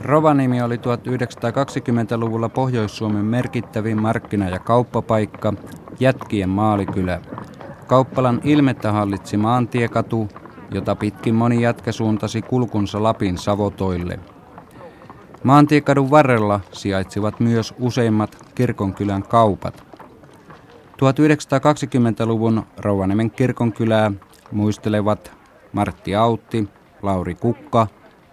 Rovaniemi oli 1920-luvulla Pohjois-Suomen merkittävin markkina- ja kauppapaikka, jätkien maalikylä. Kauppalan ilmettä hallitsi maantiekatu, jota pitkin moni jätkä suuntasi kulkunsa Lapin Savotoille. Maantiekadun varrella sijaitsivat myös useimmat kirkonkylän kaupat. 1920-luvun Rovaniemen kirkonkylää muistelevat Martti Autti, Lauri Kukka,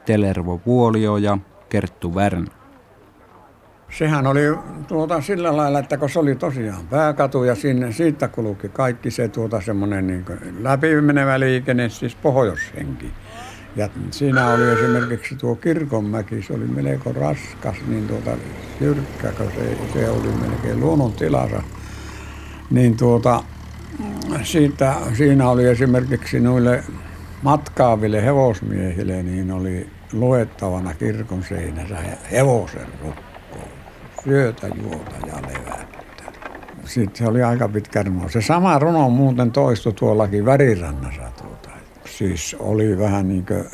Telervo Vuolio ja Kerttu Värn. Sehän oli tuota sillä lailla, että kun se oli tosiaan pääkatu ja sinne, siitä kulki kaikki se tuota semmoinen niin läpimenevä liikenne, siis pohjoishenki. Ja siinä oli esimerkiksi tuo Kirkonmäki, se oli melko raskas, niin tuota jyrkkä, kun se, se oli melkein luonnon tilassa. Niin tuota, siitä, siinä oli esimerkiksi noille matkaaville hevosmiehille, niin oli luettavana kirkon seinässä hevosen rukko, syötä, juota ja levättä. Sitten se oli aika pitkä runo. Se sama runo muuten toistui tuollakin Värirannassa. Tuota. Siis oli vähän niin kuin,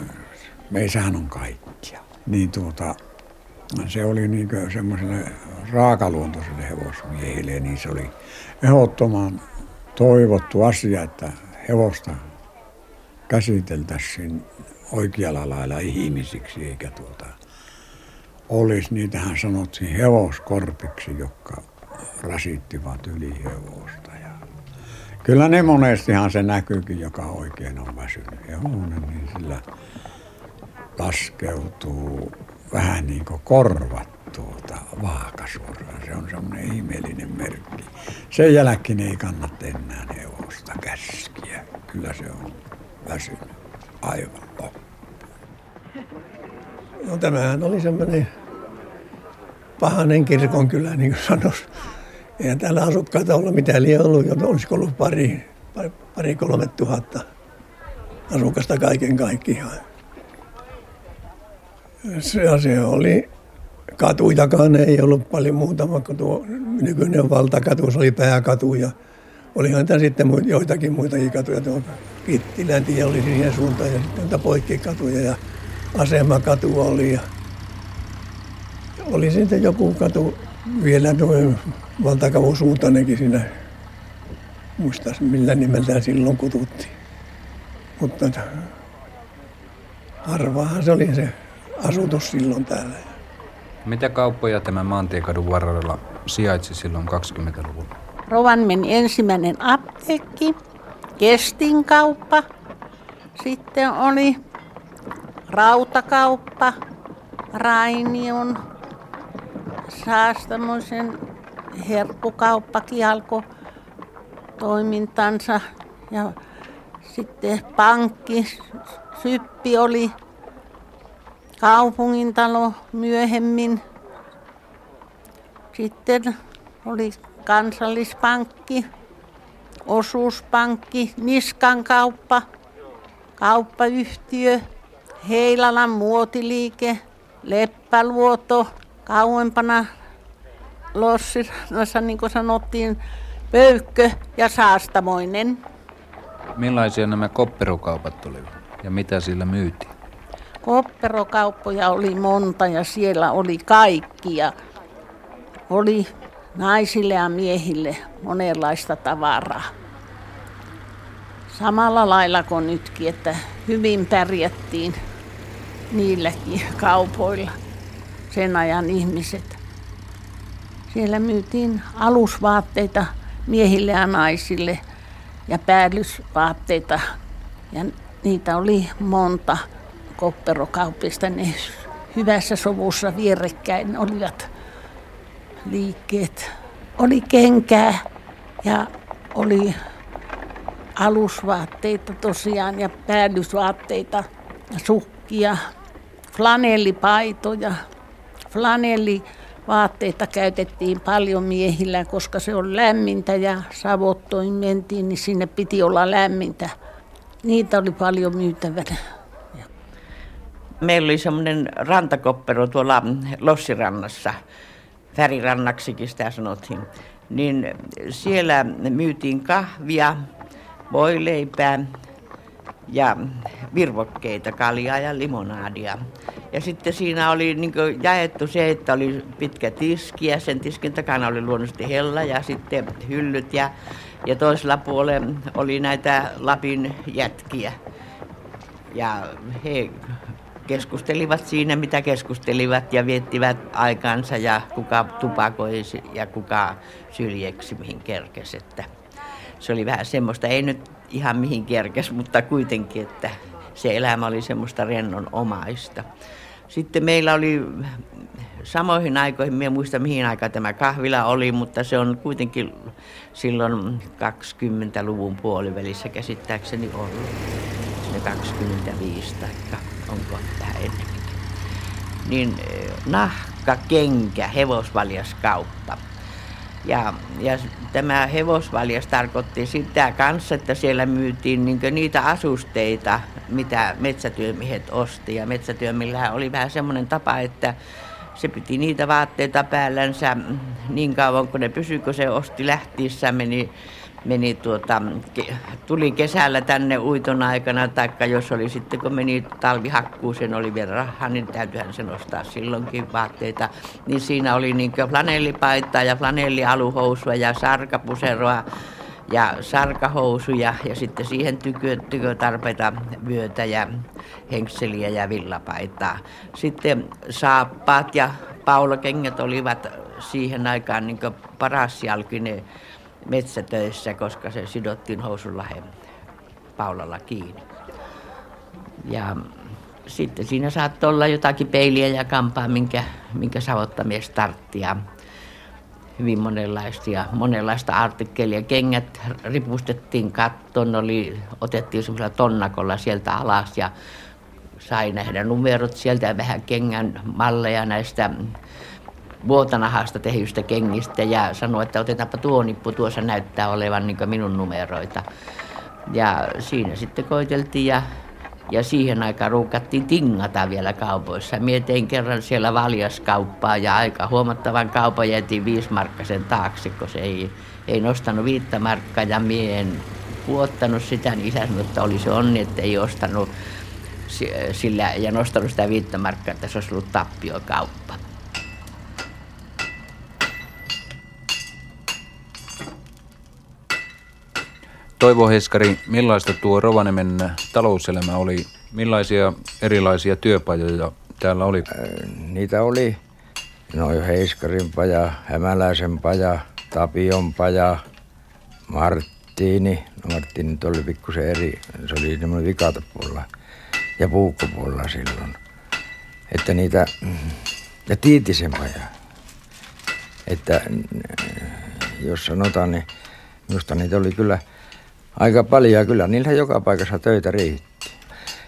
meissähän on kaikkia. Niin tuota, se oli niin semmoiselle raakaluontoiselle hevosmiehille, niin se oli ehdottoman toivottu asia, että hevosta käsiteltäisiin oikealla lailla ihmisiksi, eikä tuota, olisi, niitähän sanottiin hevoskorpiksi, jotka rasittivat yli hevosta. Ja kyllä ne monestihan se näkyykin, joka oikein on väsynyt hevonen, niin sillä laskeutuu vähän niin kuin korvat tuota vaakasuoraan. Se on semmoinen ihmeellinen merkki. Sen jälkeen ei kannata enää hevosta käskiä. Kyllä se on väsynyt aivan loppu. No tämähän oli semmoinen pahanen kirkonkylä, niin kuin sanoisi. Eihän täällä asukkaita ollut mitään liian ollut, jo olisiko ollut pari, pari, pari kolme tuhatta asukasta kaiken kaikkiaan. Se, se oli, katujakaan ei ollut paljon muuta, vaikka tuo nykyinen valtakatu, se oli pääkatu ja olihan tämä sitten joitakin muitakin katuja. Tuo Kittilän tie oli siihen suuntaan ja sitten poikkikatuja ja asemakatu oli ja oli sitten joku katu vielä noin valtakavun suuntainenkin siinä. Muistas millä nimeltä silloin kututtiin. Mutta harvaahan se oli se asutus silloin täällä. Mitä kauppoja tämä maantiekadun varrella sijaitsi silloin 20-luvulla? Rovaniemen ensimmäinen apteekki, Kestin kauppa, sitten oli rautakauppa, Rainion, Saastamoisen herkkukauppakin alkoi toimintansa. Ja sitten pankki, Syppi oli kaupungintalo myöhemmin. Sitten oli kansallispankki, osuuspankki, Niskan kauppa, kauppayhtiö, Heilalan muotiliike, Leppäluoto, kauempana Lossirannassa, niin kuin sanottiin, Pöykkö ja Saastamoinen. Millaisia nämä kopperokaupat olivat ja mitä sillä myytiin? Kopperokauppoja oli monta ja siellä oli kaikkia. Oli naisille ja miehille monenlaista tavaraa. Samalla lailla kuin nytkin, että hyvin pärjättiin niilläkin kaupoilla sen ajan ihmiset. Siellä myytiin alusvaatteita miehille ja naisille ja päällysvaatteita. Ja niitä oli monta kopperokaupista. Ne hyvässä sovussa vierekkäin olivat liikkeet. Oli kenkää ja oli alusvaatteita tosiaan ja päällysvaatteita, sukkia, flanellipaitoja. Flanellivaatteita käytettiin paljon miehillä, koska se on lämmintä ja savottoin mentiin, niin sinne piti olla lämmintä. Niitä oli paljon myytävänä. Meillä oli semmoinen rantakoppero tuolla Lossirannassa, Värirannaksikin sitä sanottiin. Niin siellä myytiin kahvia, voileipää ja virvokkeita, kaljaa ja limonaadia. Ja sitten siinä oli niin jaettu se, että oli pitkä tiski ja sen tiskin takana oli luonnollisesti hella ja sitten hyllyt ja, ja toisella puolella oli näitä Lapin jätkiä. Ja he keskustelivat siinä, mitä keskustelivat ja viettivät aikansa ja kuka tupakoi ja kuka syljeksi mihin kerkesi. Että se oli vähän semmoista, ei nyt ihan mihin kerkes, mutta kuitenkin, että se elämä oli semmoista rennonomaista. Sitten meillä oli samoihin aikoihin, minä muista mihin aikaan tämä kahvila oli, mutta se on kuitenkin silloin 20-luvun puolivälissä käsittääkseni ollut. Sinne 25 tai onko tähän ennenkin. Niin eh, nahka, kenkä, hevosvaljaskauppa. Ja, ja tämä hevosvaljas tarkoitti sitä kanssa, että siellä myytiin niin niitä asusteita, mitä metsätyömiehet osti. Ja metsätyömillä oli vähän semmoinen tapa, että se piti niitä vaatteita päällänsä niin kauan, kun ne pysyi, kun se osti lähtiessä, meni meni tuota, tuli kesällä tänne uiton aikana, taikka jos oli sitten kun meni talvihakkuuseen, oli vielä rahaa, niin täytyyhän sen ostaa silloinkin vaatteita. Niin siinä oli niin flanellipaitaa ja flanellialuhousua ja sarkapuseroa ja sarkahousuja ja sitten siihen tykö, tykötarpeita vyötä ja henkseliä ja villapaitaa. Sitten saappaat ja paulakengät olivat siihen aikaan niin paras jalkinen metsätöissä, koska se sidottiin housunlahen paulalla kiinni. Ja sitten siinä saattoi olla jotakin peiliä ja kampaa, minkä, minkä savottamies tartti ja hyvin monenlaista monenlaista artikkelia. Kengät ripustettiin kattoon, oli, otettiin semmoisella tonnakolla sieltä alas ja sai nähdä numerot sieltä ja vähän kengän malleja näistä vuotanahasta tehystä kengistä ja sanoi, että otetaanpa tuo nippu, tuossa näyttää olevan niin minun numeroita. Ja siinä sitten koiteltiin ja, ja siihen aikaan ruukattiin tingata vielä kaupoissa. Mietin kerran siellä valjaskauppaa ja aika huomattavan kaupan jätin viisimarkkasen taakse, kun se ei, ei nostanut viittä markkaa ja mie en puottanut sitä, niin isä sanoi, että oli se onni, että ei ostanut sillä ja nostanut sitä viittä markkaa, että se olisi ollut tappiokauppa. Toivo Heskari, millaista tuo Rovanemen talouselämä oli? Millaisia erilaisia työpajoja täällä oli? Äh, niitä oli noin Heiskarin paja, Hämäläisen paja, Tapion paja, Marttiini. No Marttiini oli pikkusen eri, se oli semmoinen vikatapuolella ja puukkopuolella silloin. Että niitä, ja Tiitisen paja. Että jos sanotaan, niin minusta niitä oli kyllä – aika paljon. Kyllä niillä joka paikassa töitä riitti.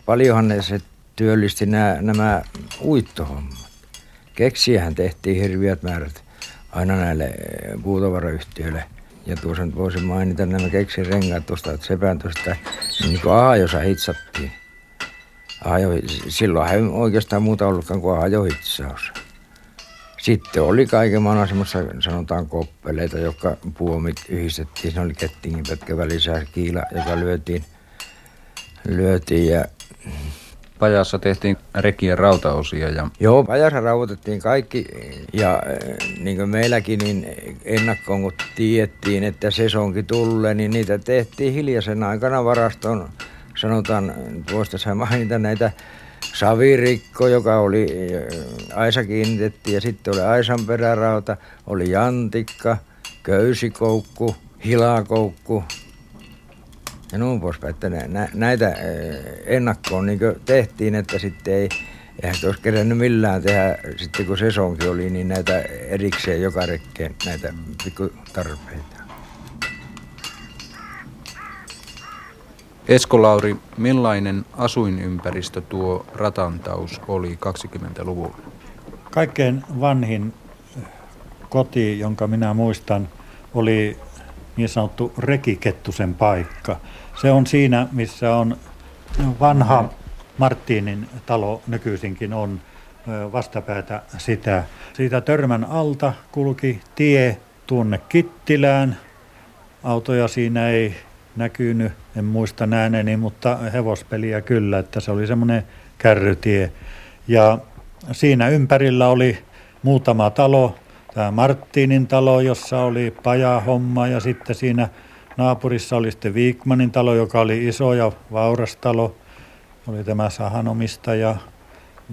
Paljonhan ne se työllisti nämä, nämä uittohommat. Keksiähän tehtiin hirviät määrät aina näille puutavaroyhtiöille. Ja tuossa nyt voisin mainita nämä keksin rengaat tuosta, että sepän tuosta, niin kuin aajossa hitsattiin. Aajo, silloin ei oikeastaan muuta ollutkaan kuin aajohitsaus. Sitten oli kaiken maailman semmoista, sanotaan koppeleita, jotka puomit yhdistettiin. Se oli kettingin pätkä välissä kiila, joka lyötiin, lyötiin ja Pajassa tehtiin rekien rautaosia. Ja... Joo, pajassa rauhoitettiin kaikki ja niin kuin meilläkin niin ennakkoon kun tiedettiin, että sesonki tulee, niin niitä tehtiin hiljaisen aikana varastoon. Sanotaan, voisi mainita näitä Savirikko, joka oli, Aisa kiinnitettiin ja sitten oli Aisan perärauta, oli jantikka, köysikoukku, hilakoukku ja noin poispäin. Että nä, näitä ennakkoon niin tehtiin, että sitten ei, eihän olisi kerännyt millään tehdä, sitten kun sesonkin oli, niin näitä erikseen joka rekkeen näitä pikkutarpeita. Esko Lauri, millainen asuinympäristö tuo ratantaus oli 20-luvulla? Kaikkein vanhin koti, jonka minä muistan, oli niin sanottu Rekikettusen paikka. Se on siinä, missä on vanha Marttiinin talo nykyisinkin on vastapäätä sitä. Siitä törmän alta kulki tie tuonne Kittilään. Autoja siinä ei näkynyt, en muista nääneni, mutta hevospeliä kyllä, että se oli semmoinen kärrytie. Ja siinä ympärillä oli muutama talo, tämä Marttinin talo, jossa oli pajahomma ja sitten siinä naapurissa oli sitten Viikmanin talo, joka oli iso ja vauras talo. Oli tämä sahanomistaja,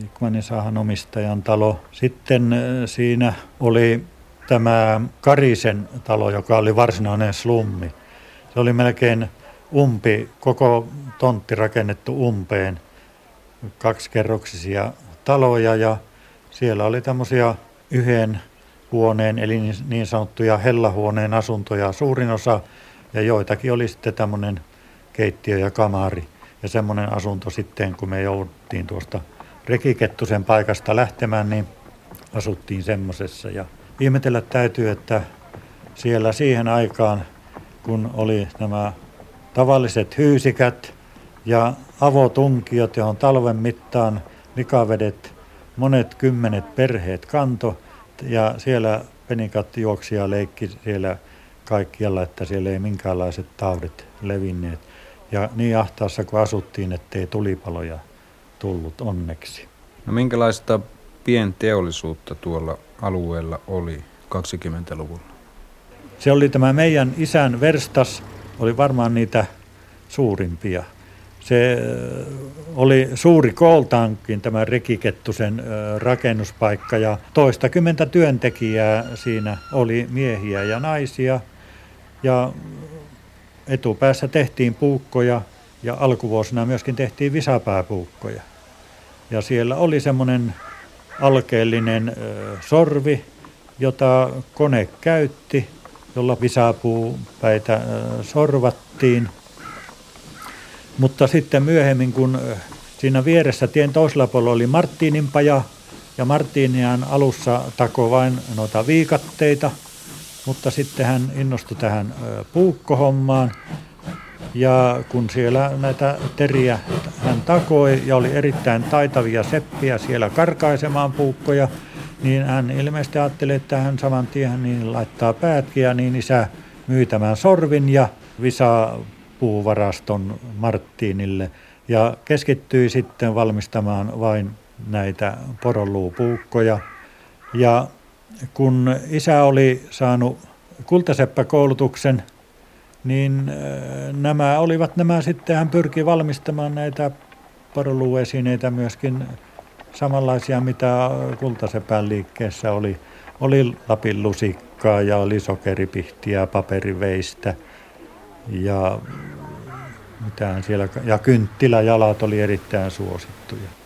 Viikmanin sahanomistajan talo. Sitten siinä oli tämä Karisen talo, joka oli varsinainen slummi. Se oli melkein umpi, koko tontti rakennettu umpeen, kaksikerroksisia taloja ja siellä oli tämmöisiä yhden huoneen, eli niin, niin sanottuja hellahuoneen asuntoja suurin osa, ja joitakin oli sitten tämmöinen keittiö ja kamari. Ja semmoinen asunto sitten, kun me jouduttiin tuosta Rekikettusen paikasta lähtemään, niin asuttiin semmoisessa. Ja ihmetellä täytyy, että siellä siihen aikaan, kun oli nämä tavalliset hyysikät ja avotunkiot, johon talven mittaan vikavedet monet kymmenet perheet kanto ja siellä penikat juoksi ja leikki siellä kaikkialla, että siellä ei minkäänlaiset taudit levinneet. Ja niin ahtaassa kuin asuttiin, ettei tulipaloja tullut onneksi. No minkälaista pienteollisuutta tuolla alueella oli 20-luvulla? Se oli tämä meidän isän verstas, oli varmaan niitä suurimpia. Se oli suuri kooltaankin tämä Rekikettusen rakennuspaikka ja toistakymmentä työntekijää siinä oli miehiä ja naisia. Ja etupäässä tehtiin puukkoja ja alkuvuosina myöskin tehtiin visapääpuukkoja. Ja siellä oli semmoinen alkeellinen sorvi, jota kone käytti, jolla visapuupäitä sorvattiin – mutta sitten myöhemmin, kun siinä vieressä tien toisella puolella oli Marttiinin paja, ja Marttiinian alussa tako vain noita viikatteita, mutta sitten hän innostui tähän puukkohommaan. Ja kun siellä näitä teriä hän takoi ja oli erittäin taitavia seppiä siellä karkaisemaan puukkoja, niin hän ilmeisesti ajatteli, että hän saman tien niin laittaa päätkin ja niin isä myi tämän sorvin ja Visa puuvaraston Marttiinille ja keskittyi sitten valmistamaan vain näitä poroluupuukkoja. Ja kun isä oli saanut kultaseppäkoulutuksen, niin äh, nämä olivat nämä sitten, hän pyrki valmistamaan näitä poroluuesineitä myöskin samanlaisia, mitä kultasepän liikkeessä oli. Oli Lapin lusikkaa ja oli sokeripihtiä, paperiveistä – ja mitään siellä, ja kynttiläjalat oli erittäin suosittuja.